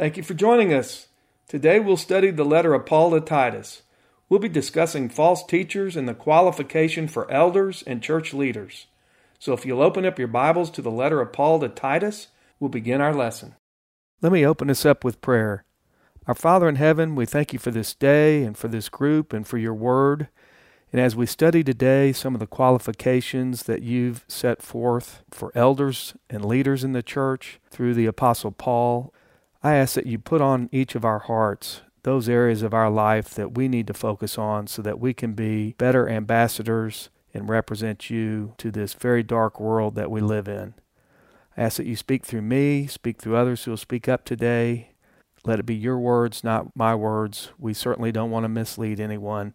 Thank you for joining us. Today we'll study the letter of Paul to Titus. We'll be discussing false teachers and the qualification for elders and church leaders. So if you'll open up your Bibles to the letter of Paul to Titus, we'll begin our lesson. Let me open us up with prayer. Our Father in heaven, we thank you for this day and for this group and for your word. And as we study today some of the qualifications that you've set forth for elders and leaders in the church through the Apostle Paul, I ask that you put on each of our hearts those areas of our life that we need to focus on so that we can be better ambassadors and represent you to this very dark world that we live in. I ask that you speak through me, speak through others who will speak up today. Let it be your words, not my words. We certainly don't want to mislead anyone.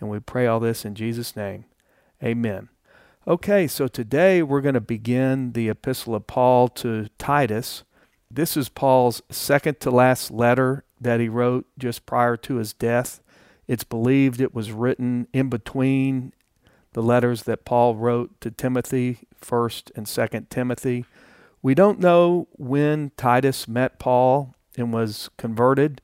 And we pray all this in Jesus' name. Amen. Okay, so today we're going to begin the epistle of Paul to Titus. This is Paul's second to last letter that he wrote just prior to his death. It's believed it was written in between the letters that Paul wrote to Timothy, 1st and 2nd Timothy. We don't know when Titus met Paul and was converted.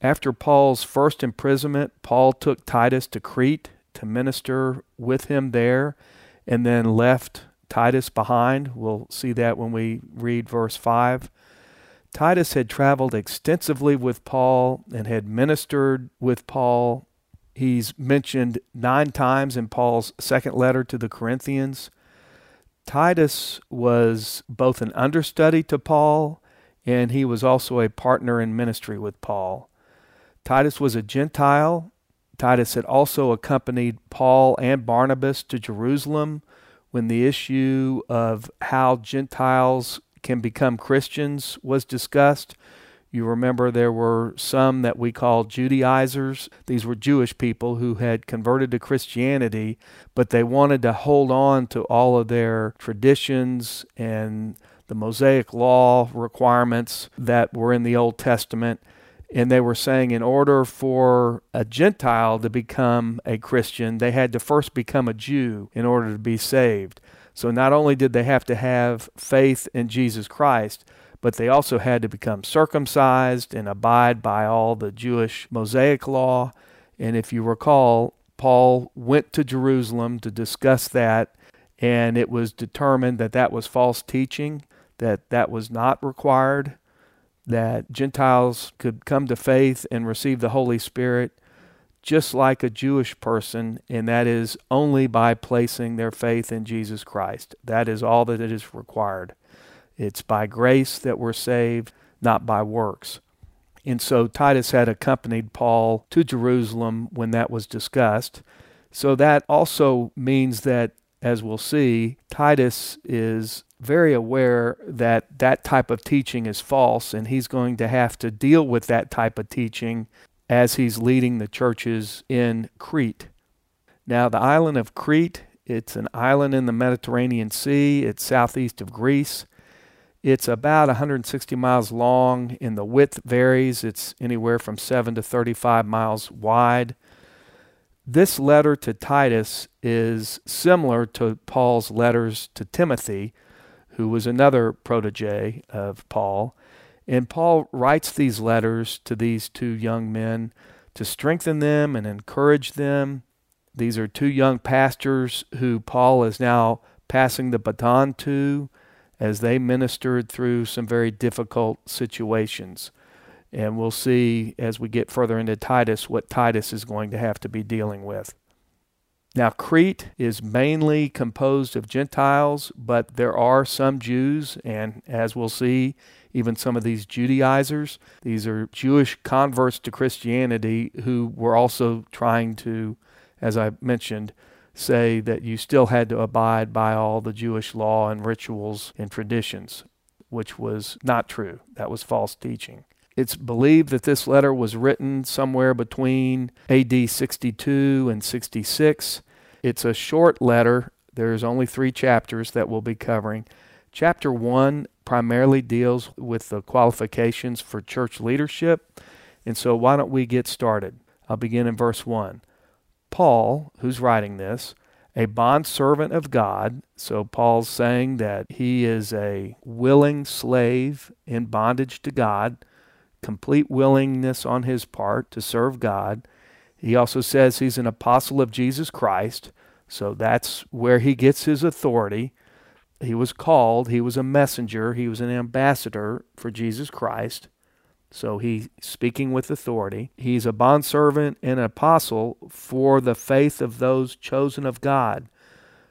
After Paul's first imprisonment, Paul took Titus to Crete to minister with him there and then left Titus behind. We'll see that when we read verse 5. Titus had traveled extensively with Paul and had ministered with Paul. He's mentioned nine times in Paul's second letter to the Corinthians. Titus was both an understudy to Paul and he was also a partner in ministry with Paul. Titus was a Gentile. Titus had also accompanied Paul and Barnabas to Jerusalem when the issue of how Gentiles can become Christians was discussed. You remember there were some that we call Judaizers. These were Jewish people who had converted to Christianity, but they wanted to hold on to all of their traditions and the Mosaic law requirements that were in the Old Testament and they were saying in order for a Gentile to become a Christian, they had to first become a Jew in order to be saved. So not only did they have to have faith in Jesus Christ, but they also had to become circumcised and abide by all the Jewish Mosaic law. And if you recall, Paul went to Jerusalem to discuss that, and it was determined that that was false teaching, that that was not required that Gentiles could come to faith and receive the Holy Spirit just like a Jewish person, and that is only by placing their faith in Jesus Christ. That is all that it is required. It's by grace that we're saved, not by works. And so Titus had accompanied Paul to Jerusalem when that was discussed. So that also means that, as we'll see, Titus is very aware that that type of teaching is false, and he's going to have to deal with that type of teaching as he's leading the churches in Crete. Now, the island of Crete, it's an island in the Mediterranean Sea, it's southeast of Greece. It's about 160 miles long, and the width varies. It's anywhere from 7 to 35 miles wide. This letter to Titus is similar to Paul's letters to Timothy, who was another protege of Paul. And Paul writes these letters to these two young men to strengthen them and encourage them. These are two young pastors who Paul is now passing the baton to as they ministered through some very difficult situations. And we'll see as we get further into Titus what Titus is going to have to be dealing with. Now, Crete is mainly composed of Gentiles, but there are some Jews, and as we'll see, even some of these Judaizers. These are Jewish converts to Christianity who were also trying to, as I mentioned, say that you still had to abide by all the Jewish law and rituals and traditions, which was not true. That was false teaching. It's believed that this letter was written somewhere between AD 62 and 66. It's a short letter. There's only three chapters that we'll be covering. Chapter 1 primarily deals with the qualifications for church leadership. And so, why don't we get started? I'll begin in verse 1. Paul, who's writing this, a bondservant of God. So, Paul's saying that he is a willing slave in bondage to God complete willingness on his part to serve God. He also says he's an apostle of Jesus Christ, so that's where he gets his authority. He was called, he was a messenger, he was an ambassador for Jesus Christ. So he's speaking with authority. He's a bondservant and an apostle for the faith of those chosen of God.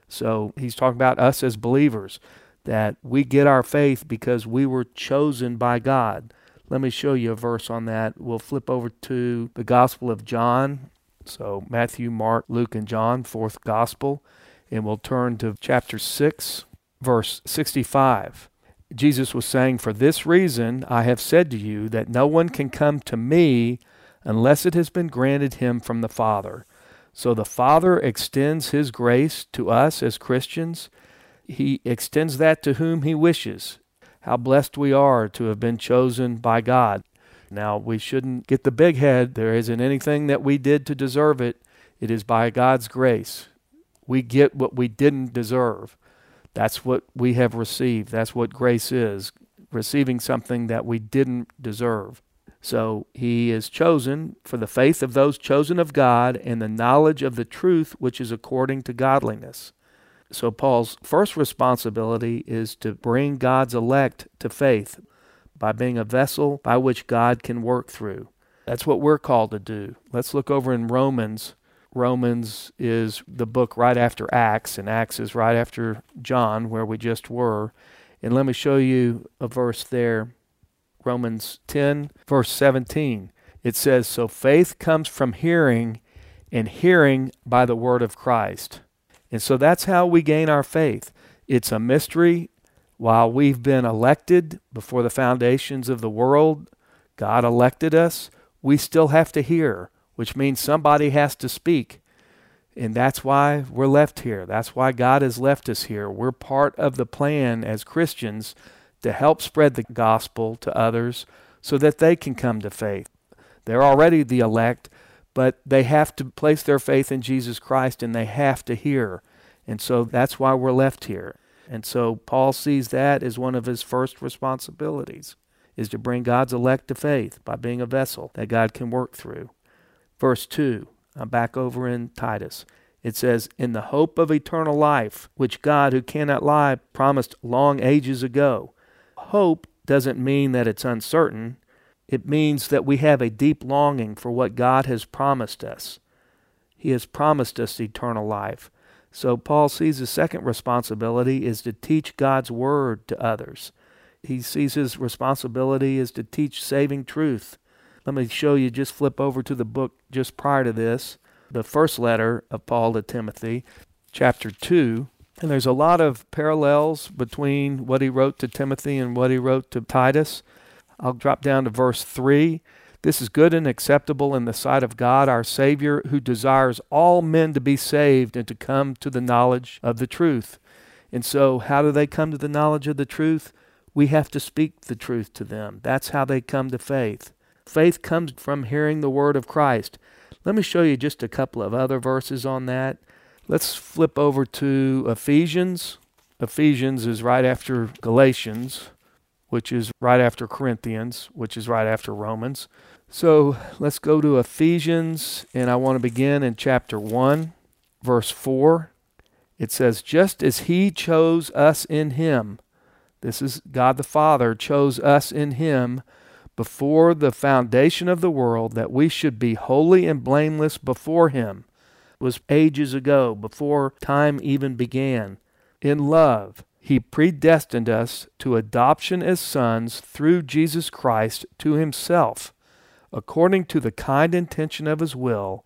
So he's talking about us as believers, that we get our faith because we were chosen by God. Let me show you a verse on that. We'll flip over to the Gospel of John. So Matthew, Mark, Luke, and John, fourth Gospel. And we'll turn to chapter 6, verse 65. Jesus was saying, For this reason I have said to you that no one can come to me unless it has been granted him from the Father. So the Father extends his grace to us as Christians. He extends that to whom he wishes. How blessed we are to have been chosen by God. Now, we shouldn't get the big head. There isn't anything that we did to deserve it. It is by God's grace. We get what we didn't deserve. That's what we have received. That's what grace is receiving something that we didn't deserve. So he is chosen for the faith of those chosen of God and the knowledge of the truth which is according to godliness. So Paul's first responsibility is to bring God's elect to faith by being a vessel by which God can work through. That's what we're called to do. Let's look over in Romans Romans is the book right after Acts, and Acts is right after John, where we just were. And let me show you a verse there Romans 10, verse 17. It says, So faith comes from hearing, and hearing by the word of Christ. And so that's how we gain our faith. It's a mystery. While we've been elected before the foundations of the world, God elected us, we still have to hear which means somebody has to speak. And that's why we're left here. That's why God has left us here. We're part of the plan as Christians to help spread the gospel to others so that they can come to faith. They're already the elect, but they have to place their faith in Jesus Christ and they have to hear. And so that's why we're left here. And so Paul sees that as one of his first responsibilities is to bring God's elect to faith by being a vessel that God can work through. Verse 2, I'm back over in Titus. It says, In the hope of eternal life, which God, who cannot lie, promised long ages ago. Hope doesn't mean that it's uncertain. It means that we have a deep longing for what God has promised us. He has promised us eternal life. So Paul sees his second responsibility is to teach God's word to others. He sees his responsibility is to teach saving truth let me show you, just flip over to the book just prior to this, the first letter of Paul to Timothy, chapter 2. And there's a lot of parallels between what he wrote to Timothy and what he wrote to Titus. I'll drop down to verse 3. This is good and acceptable in the sight of God our Savior, who desires all men to be saved and to come to the knowledge of the truth. And so, how do they come to the knowledge of the truth? We have to speak the truth to them. That's how they come to faith. Faith comes from hearing the word of Christ. Let me show you just a couple of other verses on that. Let's flip over to Ephesians. Ephesians is right after Galatians, which is right after Corinthians, which is right after Romans. So let's go to Ephesians, and I want to begin in chapter 1, verse 4. It says, Just as He chose us in Him, this is God the Father, chose us in Him before the foundation of the world that we should be holy and blameless before him. Was ages ago before time even began. In love he predestined us to adoption as sons through Jesus Christ to himself according to the kind intention of his will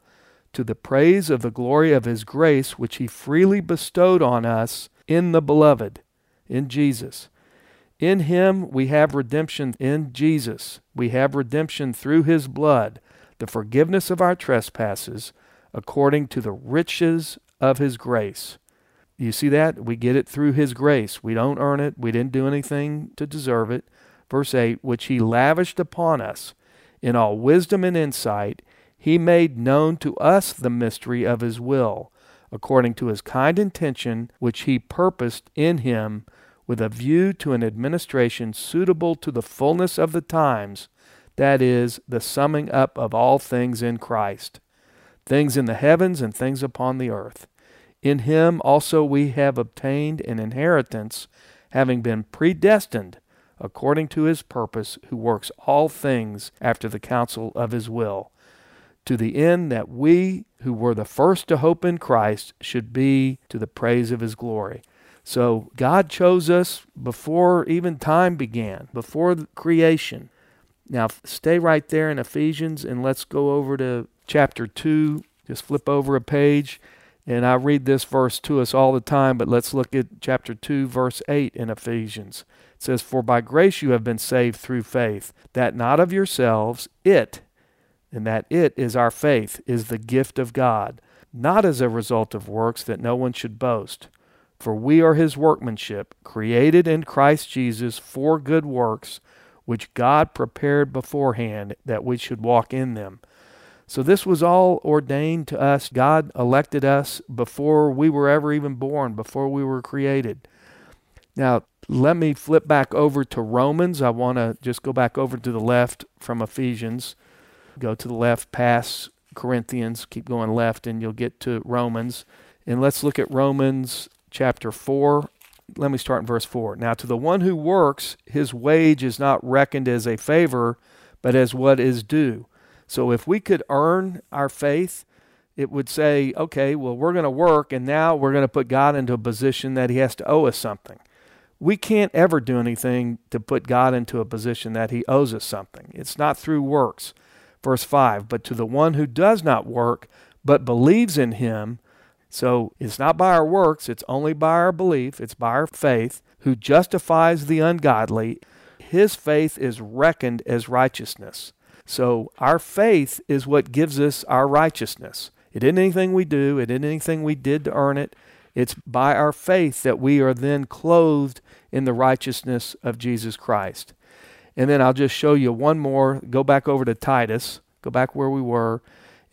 to the praise of the glory of his grace which he freely bestowed on us in the beloved in Jesus in him we have redemption in Jesus. We have redemption through his blood, the forgiveness of our trespasses, according to the riches of his grace. You see that? We get it through his grace. We don't earn it. We didn't do anything to deserve it. Verse 8, which he lavished upon us in all wisdom and insight, he made known to us the mystery of his will, according to his kind intention, which he purposed in him with a view to an administration suitable to the fullness of the times, that is, the summing up of all things in Christ, things in the heavens and things upon the earth. In him also we have obtained an inheritance, having been predestined according to his purpose, who works all things after the counsel of his will, to the end that we who were the first to hope in Christ should be to the praise of his glory. So God chose us before even time began, before creation. Now stay right there in Ephesians and let's go over to chapter 2. Just flip over a page. And I read this verse to us all the time, but let's look at chapter 2, verse 8 in Ephesians. It says, For by grace you have been saved through faith, that not of yourselves, it, and that it is our faith, is the gift of God, not as a result of works that no one should boast. For we are his workmanship, created in Christ Jesus for good works, which God prepared beforehand that we should walk in them. So this was all ordained to us. God elected us before we were ever even born, before we were created. Now, let me flip back over to Romans. I want to just go back over to the left from Ephesians. Go to the left pass Corinthians, keep going left, and you'll get to Romans. And let's look at Romans chapter 4. Let me start in verse 4. Now, to the one who works, his wage is not reckoned as a favor, but as what is due. So if we could earn our faith, it would say, okay, well, we're going to work, and now we're going to put God into a position that He has to owe us something. We can't ever do anything to put God into a position that He owes us something. It's not through works. Verse 5 But to the one who does not work, but believes in Him, so it's not by our works, it's only by our belief, it's by our faith, who justifies the ungodly, his faith is reckoned as righteousness. So our faith is what gives us our righteousness. It isn't anything we do, it isn't anything we did to earn it. It's by our faith that we are then clothed in the righteousness of Jesus Christ. And then I'll just show you one more. Go back over to Titus. Go back where we were.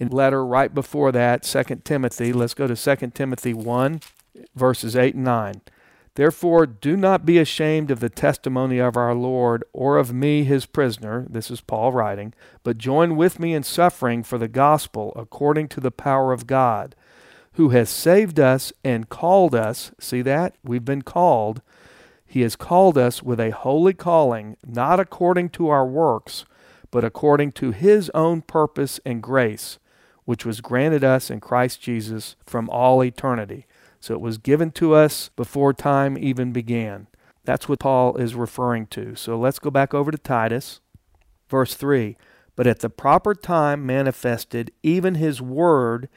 Letter right before that, 2 Timothy. Let's go to 2 Timothy 1, verses 8 and 9. Therefore, do not be ashamed of the testimony of our Lord or of me, his prisoner. This is Paul writing. But join with me in suffering for the gospel according to the power of God, who has saved us and called us. See that? We've been called. He has called us with a holy calling, not according to our works, but according to his own purpose and grace, which was granted us in Christ Jesus from all eternity so it was given to us before time even began. That's what Paul is referring to. So let's go back over to Titus, verse 3. But at the proper time manifested even his word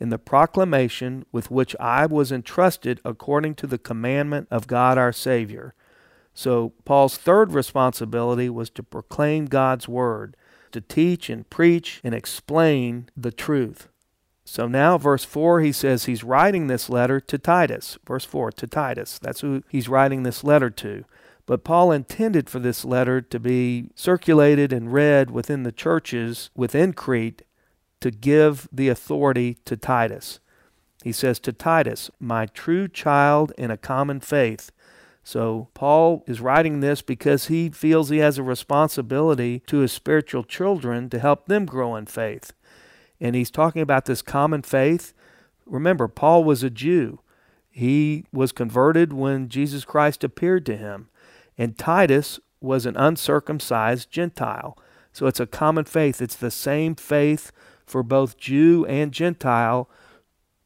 in the proclamation with which I was entrusted according to the commandment of God our Savior. So Paul's third responsibility was to proclaim God's word, to teach and preach and explain the truth. So now, verse 4, he says he's writing this letter to Titus. Verse 4, to Titus. That's who he's writing this letter to. But Paul intended for this letter to be circulated and read within the churches within Crete to give the authority to Titus. He says to Titus, My true child in a common faith. So Paul is writing this because he feels he has a responsibility to his spiritual children to help them grow in faith and he's talking about this common faith. Remember, Paul was a Jew. He was converted when Jesus Christ appeared to him. And Titus was an uncircumcised Gentile. So it's a common faith. It's the same faith for both Jew and Gentile,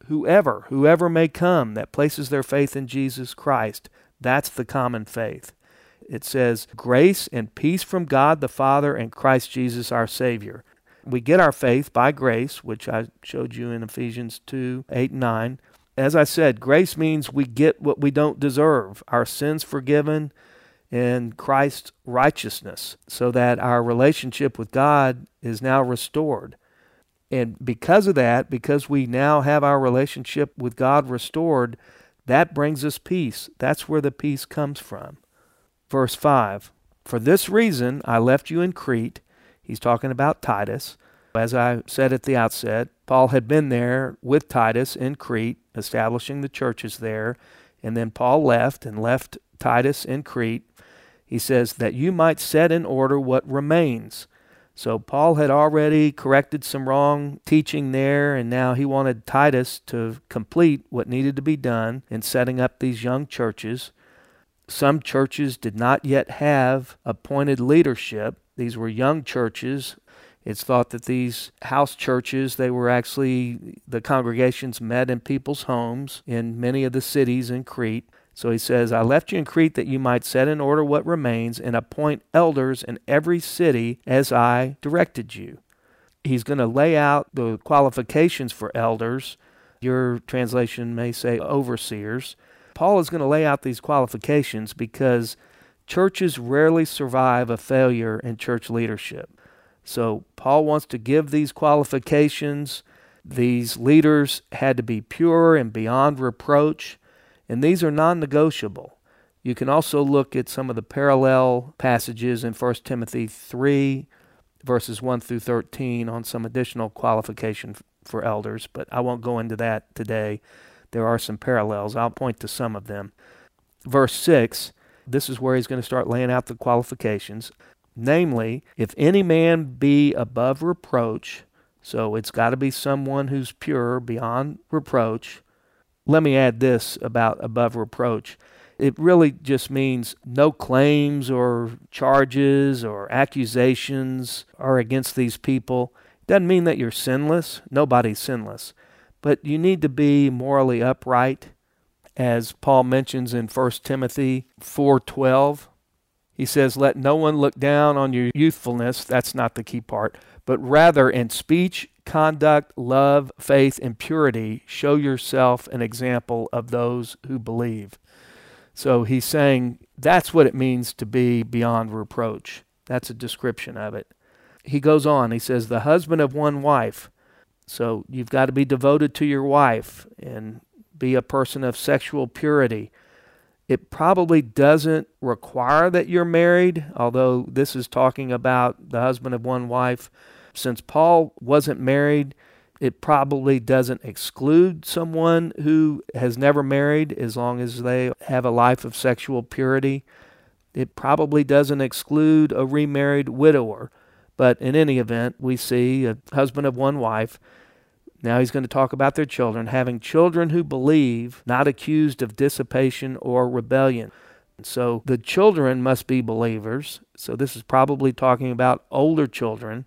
whoever, whoever may come that places their faith in Jesus Christ. That's the common faith. It says, Grace and peace from God the Father and Christ Jesus our Savior we get our faith by grace, which I showed you in Ephesians 2 8 and 9. As I said, grace means we get what we don't deserve our sins forgiven and Christ's righteousness, so that our relationship with God is now restored. And because of that, because we now have our relationship with God restored, that brings us peace. That's where the peace comes from. Verse 5 For this reason I left you in Crete He's talking about Titus. As I said at the outset, Paul had been there with Titus in Crete, establishing the churches there, and then Paul left and left Titus in Crete. He says, That you might set in order what remains, So Paul had already corrected some wrong teaching there, and now he wanted Titus to complete what needed to be done in setting up these young churches. Some churches did not yet have appointed leadership. These were young churches. It's thought that these house churches, they were actually, the congregations met in people's homes in many of the cities in Crete. So he says, I left you in Crete that you might set in order what remains and appoint elders in every city as I directed you. He's going to lay out the qualifications for elders. Your translation may say overseers. Paul is going to lay out these qualifications because churches rarely survive a failure in church leadership. So Paul wants to give these qualifications. These leaders had to be pure and beyond reproach and these are non negotiable. You can also look at some of the parallel passages in 1 Timothy 3, verses 1 through 13, on some additional qualification for elders, but I won't go into that today. There are some parallels. I'll point to some of them. Verse 6, this is where he's going to start laying out the qualifications. Namely, if any man be above reproach, so it's got to be someone who's pure, beyond reproach, let me add this about above reproach. It really just means no claims or charges or accusations are against these people. It doesn't mean that you're sinless. Nobody's sinless. But you need to be morally upright as Paul mentions in 1 Timothy 4:12. He says, "Let no one look down on your youthfulness, that's not the key part, but rather in speech conduct, love, faith, and purity, show yourself an example of those who believe. So he's saying that's what it means to be beyond reproach. That's a description of it. He goes on, he says, the husband of one wife. So you've got to be devoted to your wife and be a person of sexual purity. It probably doesn't require that you're married, although this is talking about the husband of one wife since Paul wasn't married, it probably doesn't exclude someone who has never married as long as they have a life of sexual purity. It probably doesn't exclude a remarried widower. But in any event, we see a husband of one wife. Now he's going to talk about their children, having children who believe, not accused of dissipation or rebellion. So the children must be believers. So this is probably talking about older children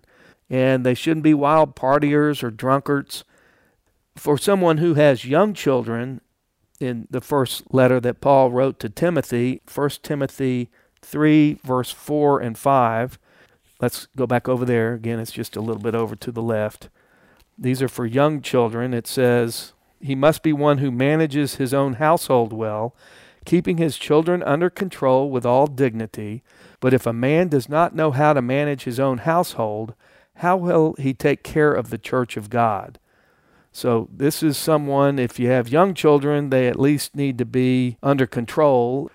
and they shouldn't be wild partiers or drunkards. For someone who has young children, in the first letter that Paul wrote to Timothy, 1 Timothy 3, verse 4 and 5. Let's go back over there. Again, it's just a little bit over to the left. These are for young children. It says, He must be one who manages his own household well, keeping his children under control with all dignity. But if a man does not know how to manage his own household, how will he take care of the church of God? So, this is someone, if you have young children, they at least need to be under control.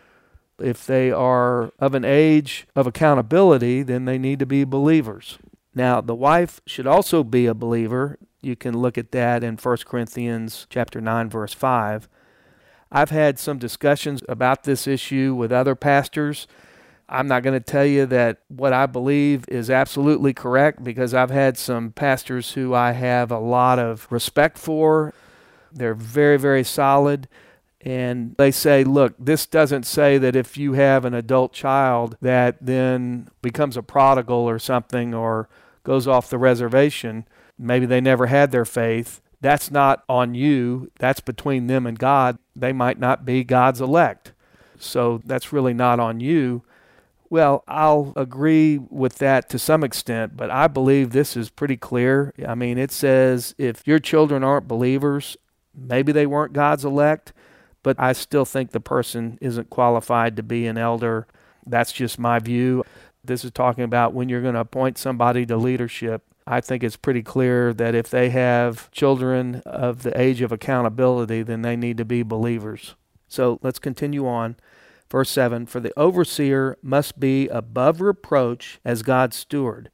If they are of an age of accountability, then they need to be believers. Now, the wife should also be a believer. You can look at that in 1 Corinthians chapter 9 verse 5. I've had some discussions about this issue with other pastors I'm not going to tell you that what I believe is absolutely correct because I've had some pastors who I have a lot of respect for. They're very, very solid. And they say, look, this doesn't say that if you have an adult child that then becomes a prodigal or something or goes off the reservation. Maybe they never had their faith. That's not on you. That's between them and God. They might not be God's elect. So that's really not on you. Well, I'll agree with that to some extent, but I believe this is pretty clear. I mean, it says if your children aren't believers, maybe they weren't God's elect, but I still think the person isn't qualified to be an elder. That's just my view. This is talking about when you're going to appoint somebody to leadership. I think it's pretty clear that if they have children of the age of accountability, then they need to be believers. So let's continue on. Verse 7 For the overseer must be above reproach as God's steward.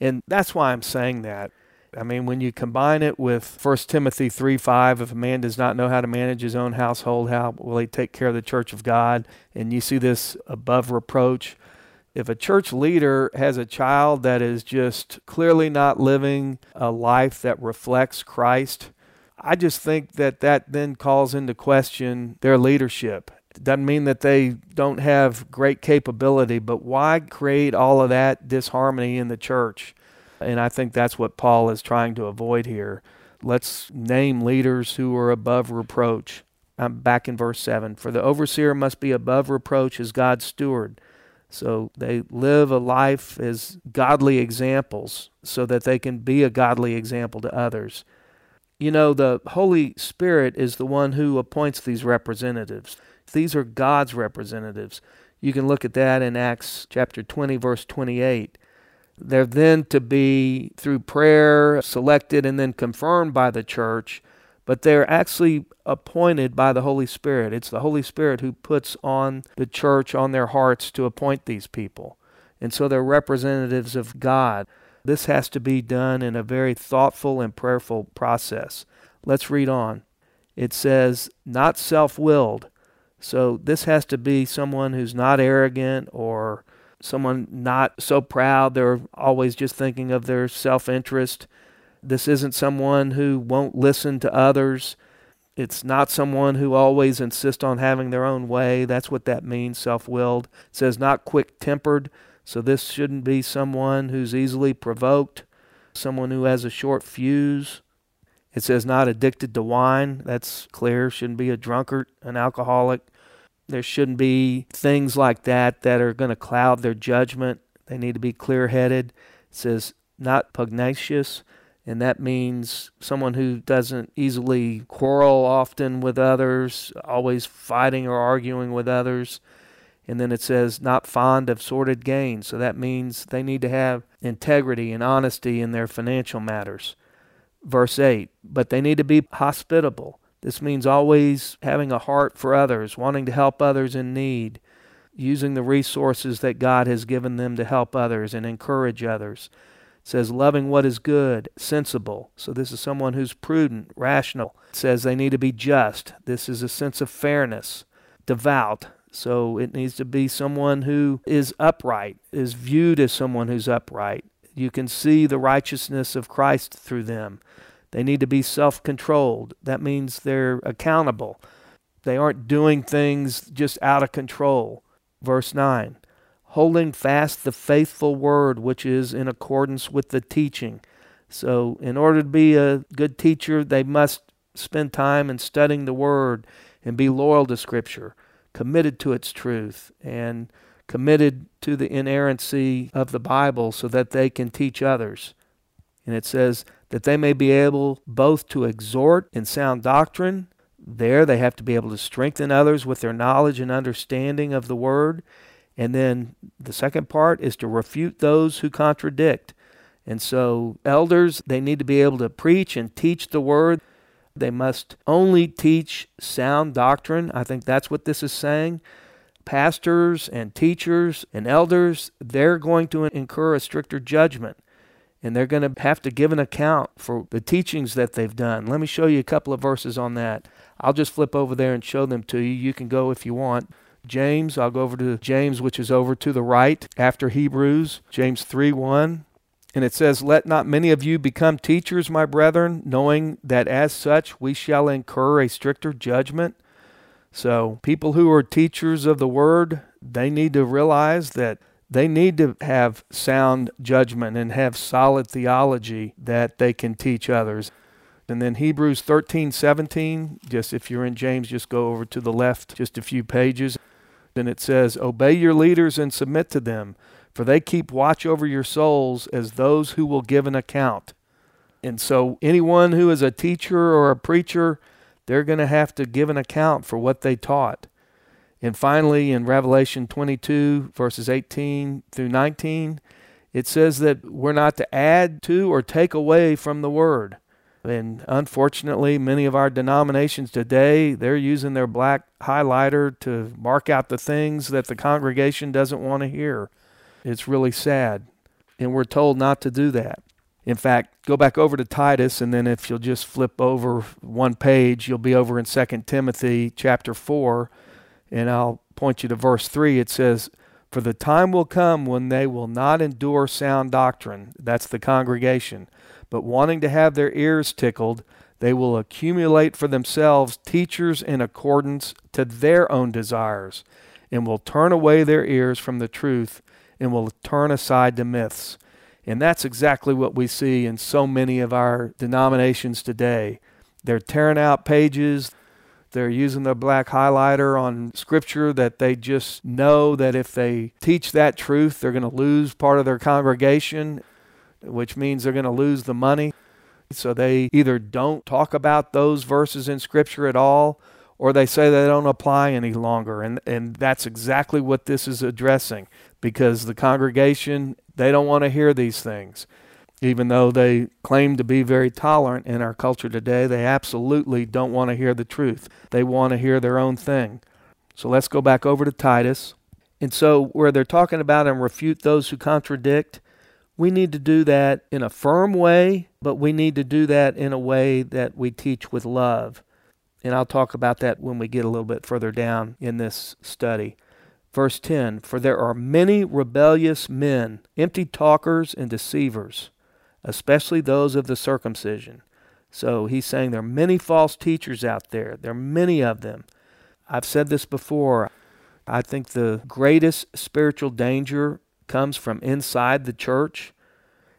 And that's why I'm saying that. I mean, when you combine it with 1 Timothy 3 5, if a man does not know how to manage his own household, how will he take care of the church of God? And you see this above reproach. If a church leader has a child that is just clearly not living a life that reflects Christ, I just think that that then calls into question their leadership. Doesn't mean that they don't have great capability, but why create all of that disharmony in the church? And I think that's what Paul is trying to avoid here. Let's name leaders who are above reproach. I'm back in verse 7. For the overseer must be above reproach as God's steward. So they live a life as godly examples so that they can be a godly example to others. You know, the Holy Spirit is the one who appoints these representatives. These are God's representatives. You can look at that in Acts chapter 20, verse 28. They're then to be, through prayer, selected and then confirmed by the church, but they're actually appointed by the Holy Spirit. It's the Holy Spirit who puts on the church, on their hearts, to appoint these people. And so they're representatives of God. This has to be done in a very thoughtful and prayerful process. Let's read on. It says, not self willed. So this has to be someone who's not arrogant or someone not so proud they're always just thinking of their self interest. This isn't someone who won't listen to others. It's not someone who always insists on having their own way. That's what that means, self willed. It says not quick tempered. So this shouldn't be someone who's easily provoked, someone who has a short fuse. It says not addicted to wine. That's clear. Shouldn't be a drunkard, an alcoholic. There shouldn't be things like that that are going to cloud their judgment. They need to be clear headed. It says not pugnacious, and that means someone who doesn't easily quarrel often with others, always fighting or arguing with others. And then it says not fond of sordid gain. So that means they need to have integrity and honesty in their financial matters. Verse 8, but they need to be hospitable this means always having a heart for others, wanting to help others in need, using the resources that God has given them to help others and encourage others. It says loving what is good, sensible. So this is someone who's prudent, rational. It says they need to be just. This is a sense of fairness. Devout. So it needs to be someone who is upright, is viewed as someone who's upright. You can see the righteousness of Christ through them. They need to be self controlled. That means they're accountable. They aren't doing things just out of control. Verse 9 holding fast the faithful word which is in accordance with the teaching. So, in order to be a good teacher, they must spend time in studying the word and be loyal to Scripture, committed to its truth, and committed to the inerrancy of the Bible so that they can teach others. And it says, that they may be able both to exhort in sound doctrine. There, they have to be able to strengthen others with their knowledge and understanding of the word. And then the second part is to refute those who contradict. And so, elders, they need to be able to preach and teach the word. They must only teach sound doctrine. I think that's what this is saying. Pastors and teachers and elders, they're going to incur a stricter judgment and they're going to have to give an account for the teachings that they've done. Let me show you a couple of verses on that. I'll just flip over there and show them to you. You can go if you want. James, I'll go over to James, which is over to the right after Hebrews, James 3 1. And it says, Let not many of you become teachers, my brethren, knowing that as such we shall incur a stricter judgment. So, people who are teachers of the word, they need to realize that they need to have sound judgment and have solid theology that they can teach others. And then Hebrews 13, 17, just if you're in James, just go over to the left just a few pages. Then it says, Obey your leaders and submit to them, for they keep watch over your souls as those who will give an account. And so, anyone who is a teacher or a preacher, they're going to have to give an account for what they taught. And finally, in Revelation 22, verses 18 through 19, it says that we're not to add to or take away from the word. And unfortunately, many of our denominations today, they're using their black highlighter to mark out the things that the congregation doesn't want to hear. It's really sad. And we're told not to do that. In fact, go back over to Titus, and then if you'll just flip over one page, you'll be over in 2 Timothy chapter 4 and I'll point you to verse 3. It says, For the time will come when they will not endure sound doctrine, that's the congregation, but wanting to have their ears tickled, they will accumulate for themselves teachers in accordance to their own desires, and will turn away their ears from the truth and will turn aside to myths. And that's exactly what we see in so many of our denominations today. They're tearing out pages, they're using the black highlighter on scripture that they just know that if they teach that truth, they're going to lose part of their congregation, which means they're going to lose the money. So they either don't talk about those verses in Scripture at all, or they say they don't apply any longer. And, and that's exactly what this is addressing because the congregation, they don't want to hear these things. Even though they claim to be very tolerant in our culture today, they absolutely don't want to hear the truth. They want to hear their own thing. So let's go back over to Titus. And so, where they're talking about and refute those who contradict, we need to do that in a firm way, but we need to do that in a way that we teach with love. And I'll talk about that when we get a little bit further down in this study. Verse 10 For there are many rebellious men, empty talkers and deceivers, especially those of the circumcision. So he's saying there are many false teachers out there. There are many of them. I've said this before. I think the greatest spiritual danger comes from inside the church.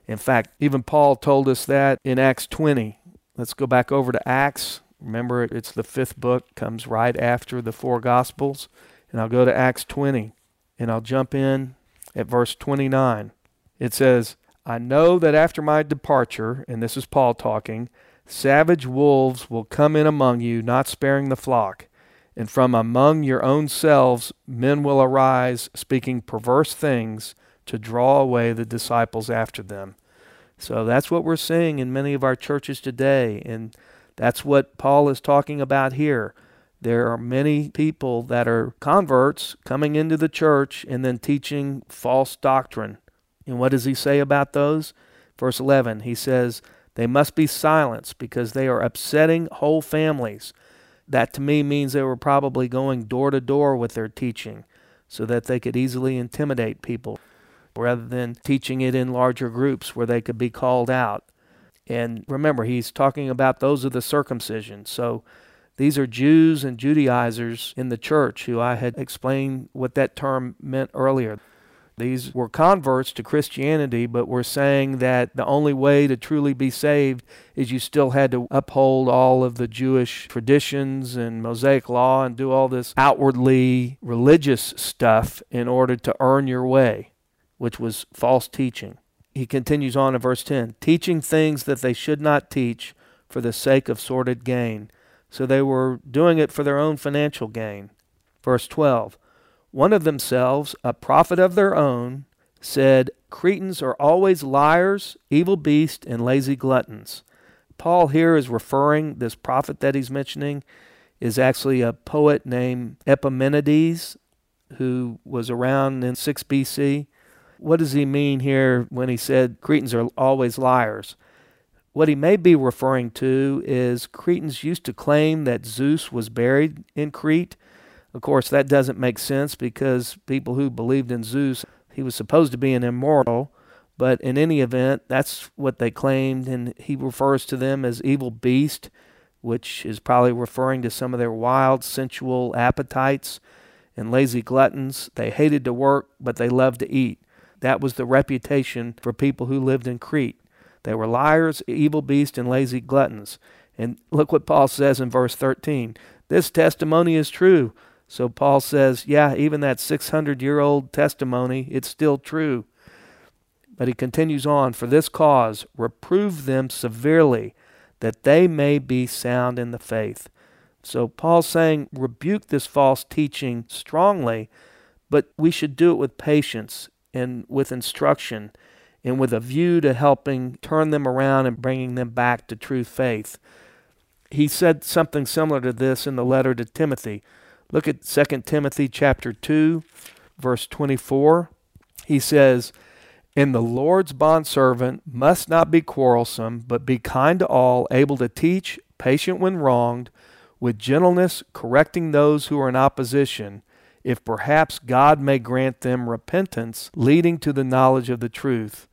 In fact, even Paul told us that in Acts 20. Let's go back over to Acts. Remember, it's the fifth book, comes right after the four Gospels. And I'll go to Acts 20 and I'll jump in at verse 29. It says, I know that after my departure, and this is Paul talking, savage wolves will come in among you, not sparing the flock. And from among your own selves men will arise, speaking perverse things to draw away the disciples after them. So that's what we're seeing in many of our churches today. And that's what Paul is talking about here. There are many people that are converts coming into the church and then teaching false doctrine. And what does he say about those? Verse 11, he says, They must be silenced because they are upsetting whole families. That to me means they were probably going door to door with their teaching so that they could easily intimidate people rather than teaching it in larger groups where they could be called out. And remember, he's talking about those of the circumcision. So these are Jews and Judaizers in the church who I had explained what that term meant earlier. These were converts to Christianity, but were saying that the only way to truly be saved is you still had to uphold all of the Jewish traditions and Mosaic law and do all this outwardly religious stuff in order to earn your way, which was false teaching. He continues on in verse 10 teaching things that they should not teach for the sake of sordid gain. So they were doing it for their own financial gain. Verse 12 one of themselves, a prophet of their own, said, Cretans are always liars, evil beasts, and lazy gluttons. Paul here is referring, this prophet that he's mentioning is actually a poet named Epimenides who was around in 6 BC. What does he mean here when he said Cretans are always liars? What he may be referring to is Cretans used to claim that Zeus was buried in Crete of course, that doesn't make sense because people who believed in Zeus, he was supposed to be an immortal, but in any event, that's what they claimed, and he refers to them as evil beast, which is probably referring to some of their wild, sensual appetites and lazy gluttons. They hated to work, but they loved to eat. That was the reputation for people who lived in Crete. They were liars, evil beasts, and lazy gluttons. And look what Paul says in verse 13 This testimony is true. So Paul says, yeah, even that 600 year old testimony, it's still true. But he continues on, for this cause, reprove them severely, that they may be sound in the faith. So Paul's saying, rebuke this false teaching strongly, but we should do it with patience and with instruction and with a view to helping turn them around and bringing them back to true faith. He said something similar to this in the letter to Timothy. Look at 2 Timothy chapter 2 verse 24. He says, "And the Lord's bondservant must not be quarrelsome, but be kind to all, able to teach, patient when wronged, with gentleness correcting those who are in opposition, if perhaps God may grant them repentance leading to the knowledge of the truth,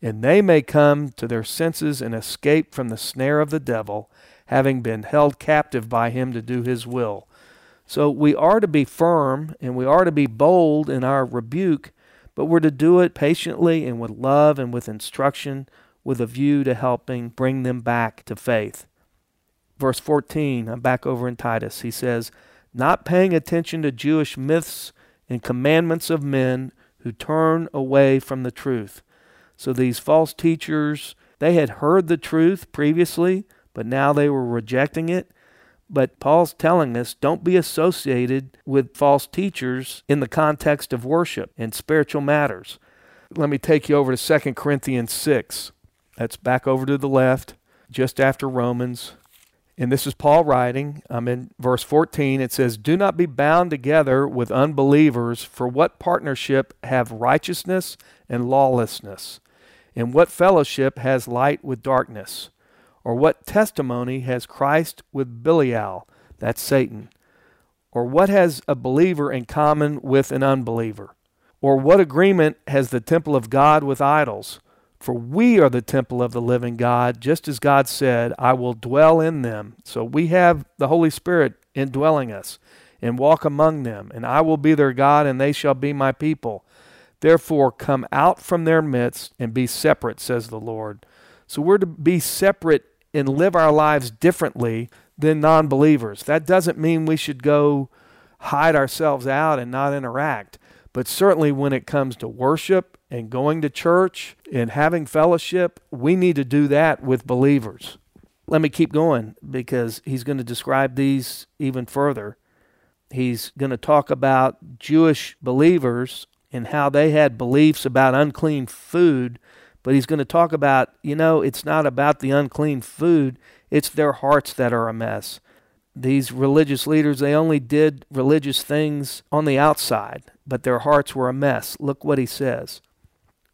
and they may come to their senses and escape from the snare of the devil, having been held captive by him to do his will. So we are to be firm and we are to be bold in our rebuke, but we're to do it patiently and with love and with instruction, with a view to helping bring them back to faith. Verse 14, I'm back over in Titus. He says, Not paying attention to Jewish myths and commandments of men who turn away from the truth. So these false teachers, they had heard the truth previously, but now they were rejecting it. But Paul's telling us don't be associated with false teachers in the context of worship and spiritual matters. Let me take you over to 2 Corinthians 6. That's back over to the left, just after Romans. And this is Paul writing. I'm in verse 14. It says, Do not be bound together with unbelievers, for what partnership have righteousness and lawlessness? And what fellowship has light with darkness? Or what testimony has Christ with Belial? That's Satan. Or what has a believer in common with an unbeliever? Or what agreement has the temple of God with idols? For we are the temple of the living God, just as God said, I will dwell in them. So we have the Holy Spirit indwelling us and walk among them, and I will be their God, and they shall be my people. Therefore, come out from their midst and be separate, says the Lord. So we're to be separate and live our lives differently than non believers. That doesn't mean we should go hide ourselves out and not interact. But certainly when it comes to worship and going to church and having fellowship, we need to do that with believers. Let me keep going because he's going to describe these even further. He's going to talk about Jewish believers and how they had beliefs about unclean food, but he's going to talk about, you know, it's not about the unclean food, it's their hearts that are a mess. These religious leaders, they only did religious things on the outside, but their hearts were a mess. Look what he says.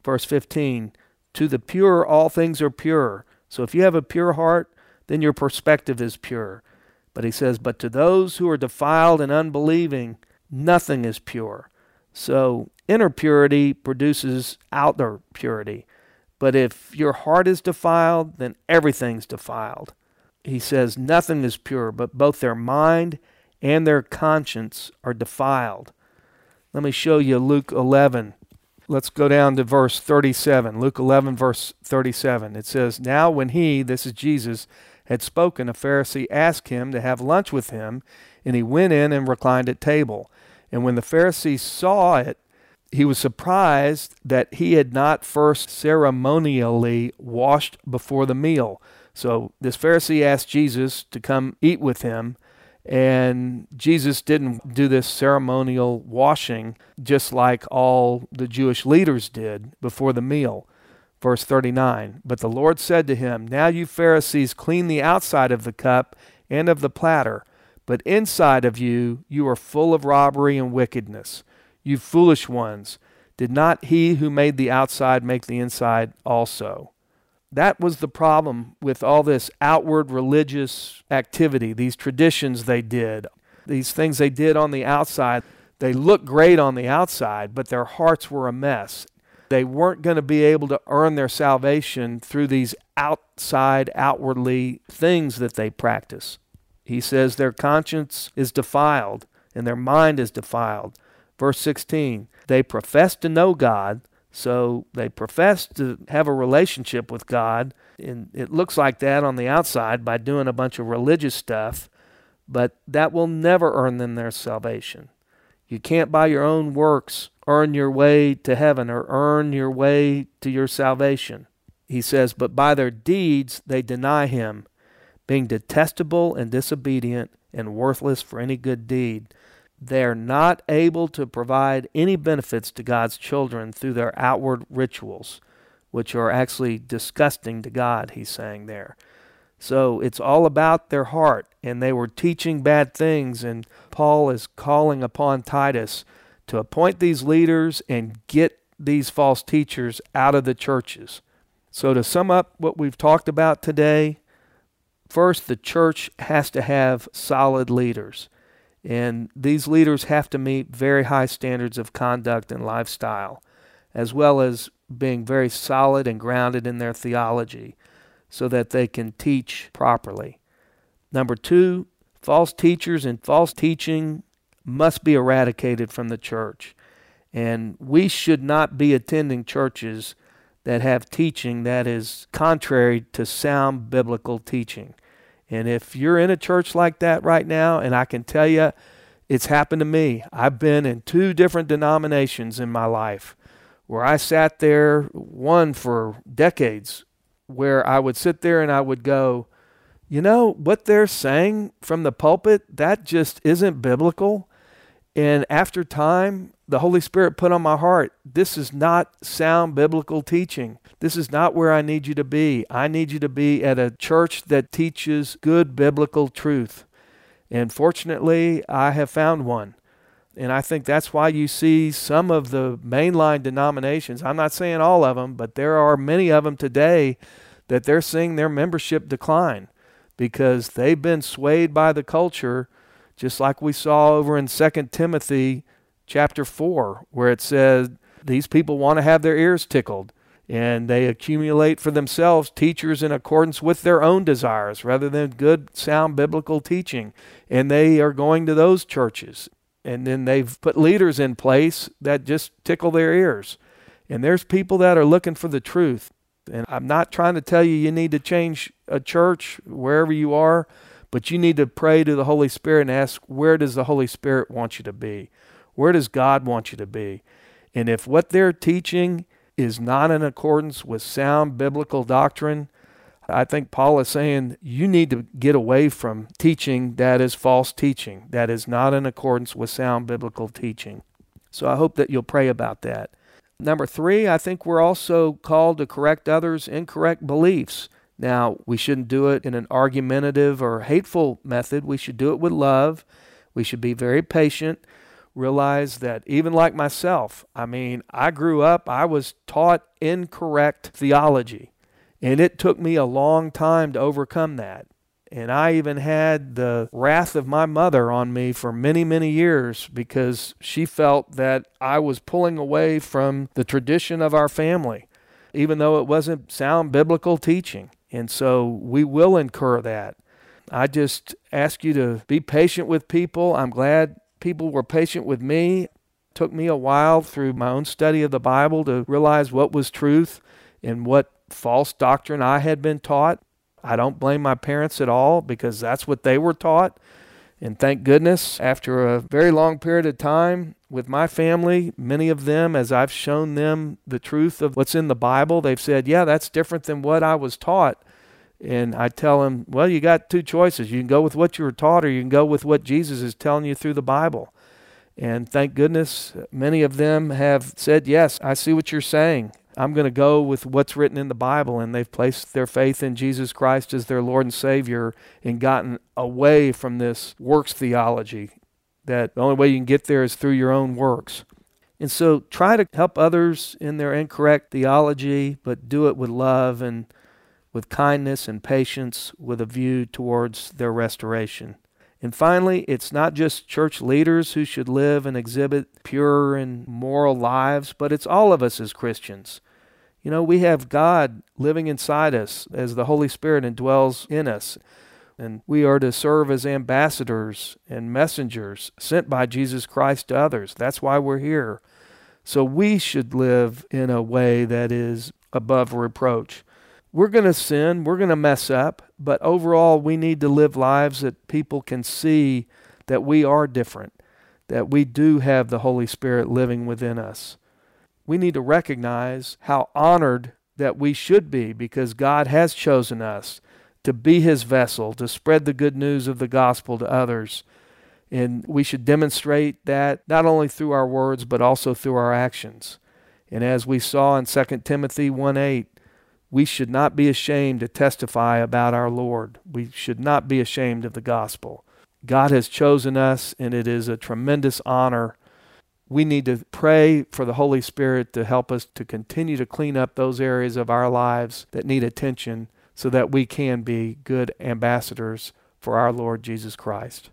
Verse 15 To the pure, all things are pure. So if you have a pure heart, then your perspective is pure. But he says, But to those who are defiled and unbelieving, nothing is pure. So inner purity produces outer purity. But if your heart is defiled, then everything's defiled. He says, Nothing is pure, but both their mind and their conscience are defiled. Let me show you Luke 11, Let's go down to verse 37. Luke 11, verse 37. It says, Now when he, this is Jesus, had spoken, a Pharisee asked him to have lunch with him, and he went in and reclined at table. And when the Pharisee saw it, he was surprised that he had not first ceremonially washed before the meal. So this Pharisee asked Jesus to come eat with him. And Jesus didn't do this ceremonial washing just like all the Jewish leaders did before the meal. Verse 39 But the Lord said to him, Now you Pharisees clean the outside of the cup and of the platter, but inside of you, you are full of robbery and wickedness. You foolish ones, did not he who made the outside make the inside also? That was the problem with all this outward religious activity, these traditions they did, these things they did on the outside. They looked great on the outside, but their hearts were a mess. They weren't going to be able to earn their salvation through these outside, outwardly things that they practice. He says their conscience is defiled and their mind is defiled. Verse 16, they profess to know God, so they profess to have a relationship with God, and it looks like that on the outside by doing a bunch of religious stuff, but that will never earn them their salvation. You can't, by your own works, earn your way to heaven or earn your way to your salvation. He says, But by their deeds they deny him, being detestable and disobedient and worthless for any good deed they're not able to provide any benefits to God's children through their outward rituals, which are actually disgusting to God, he's saying there. So it's all about their heart, and they were teaching bad things, and Paul is calling upon Titus to appoint these leaders and get these false teachers out of the churches. So, to sum up what we've talked about today, first, the church has to have solid leaders. And these leaders have to meet very high standards of conduct and lifestyle, as well as being very solid and grounded in their theology so that they can teach properly. Number two, false teachers and false teaching must be eradicated from the church. And we should not be attending churches that have teaching that is contrary to sound biblical teaching. And if you're in a church like that right now, and I can tell you, it's happened to me. I've been in two different denominations in my life where I sat there, one for decades, where I would sit there and I would go, you know, what they're saying from the pulpit, that just isn't biblical. And after time, the Holy Spirit put on my heart, this is not sound biblical teaching. This is not where I need you to be. I need you to be at a church that teaches good biblical truth. And fortunately, I have found one. And I think that's why you see some of the mainline denominations, I'm not saying all of them, but there are many of them today that they're seeing their membership decline because they've been swayed by the culture just like we saw over in 2 Timothy chapter 4, where it says these people want to have their ears tickled and they accumulate for themselves teachers in accordance with their own desires rather than good, sound biblical teaching. And they are going to those churches. And then they've put leaders in place that just tickle their ears. And there's people that are looking for the truth. And I'm not trying to tell you you need to change a church wherever you are. But you need to pray to the Holy Spirit and ask, where does the Holy Spirit want you to be? Where does God want you to be? And if what they're teaching is not in accordance with sound biblical doctrine, I think Paul is saying you need to get away from teaching that is false teaching, that is not in accordance with sound biblical teaching. So I hope that you'll pray about that. Number three, I think we're also called to correct others' incorrect beliefs. Now, we shouldn't do it in an argumentative or hateful method. We should do it with love. We should be very patient. Realize that even like myself, I mean, I grew up, I was taught incorrect theology. And it took me a long time to overcome that. And I even had the wrath of my mother on me for many, many years because she felt that I was pulling away from the tradition of our family, even though it wasn't sound biblical teaching. And so we will incur that. I just ask you to be patient with people. I'm glad people were patient with me. It took me a while through my own study of the Bible to realize what was truth and what false doctrine I had been taught. I don't blame my parents at all because that's what they were taught. And thank goodness, after a very long period of time with my family, many of them, as I've shown them the truth of what's in the Bible, they've said, Yeah, that's different than what I was taught. And I tell them, Well, you got two choices. You can go with what you were taught, or you can go with what Jesus is telling you through the Bible. And thank goodness, many of them have said, Yes, I see what you're saying. I'm going to go with what's written in the Bible, and they've placed their faith in Jesus Christ as their Lord and Savior and gotten away from this works theology that the only way you can get there is through your own works. And so try to help others in their incorrect theology, but do it with love and with kindness and patience with a view towards their restoration. And finally, it's not just church leaders who should live and exhibit pure and moral lives, but it's all of us as Christians. You know, we have God living inside us as the Holy Spirit indwells in us. And we are to serve as ambassadors and messengers sent by Jesus Christ to others. That's why we're here. So we should live in a way that is above reproach. We're going to sin, we're going to mess up, but overall, we need to live lives that people can see that we are different, that we do have the Holy Spirit living within us we need to recognize how honored that we should be because God has chosen us to be his vessel, to spread the good news of the gospel to others. And we should demonstrate that not only through our words, but also through our actions. And as we saw in 2 Timothy 1 8, we should not be ashamed to testify about our Lord. We should not be ashamed of the gospel. God has chosen us, and it is a tremendous honor we need to pray for the Holy Spirit to help us to continue to clean up those areas of our lives that need attention so that we can be good ambassadors for our Lord Jesus Christ.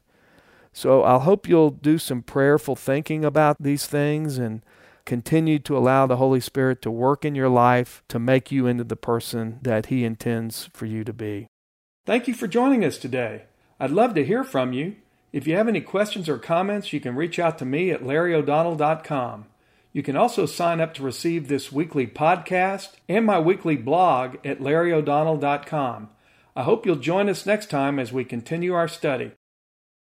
So I'll hope you'll do some prayerful thinking about these things and continue to allow the Holy Spirit to work in your life to make you into the person that He intends for you to be. Thank you for joining us today. I'd love to hear from you. If you have any questions or comments, you can reach out to me at larryo'donnell.com. You can also sign up to receive this weekly podcast and my weekly blog at larryo'donnell.com. I hope you'll join us next time as we continue our study.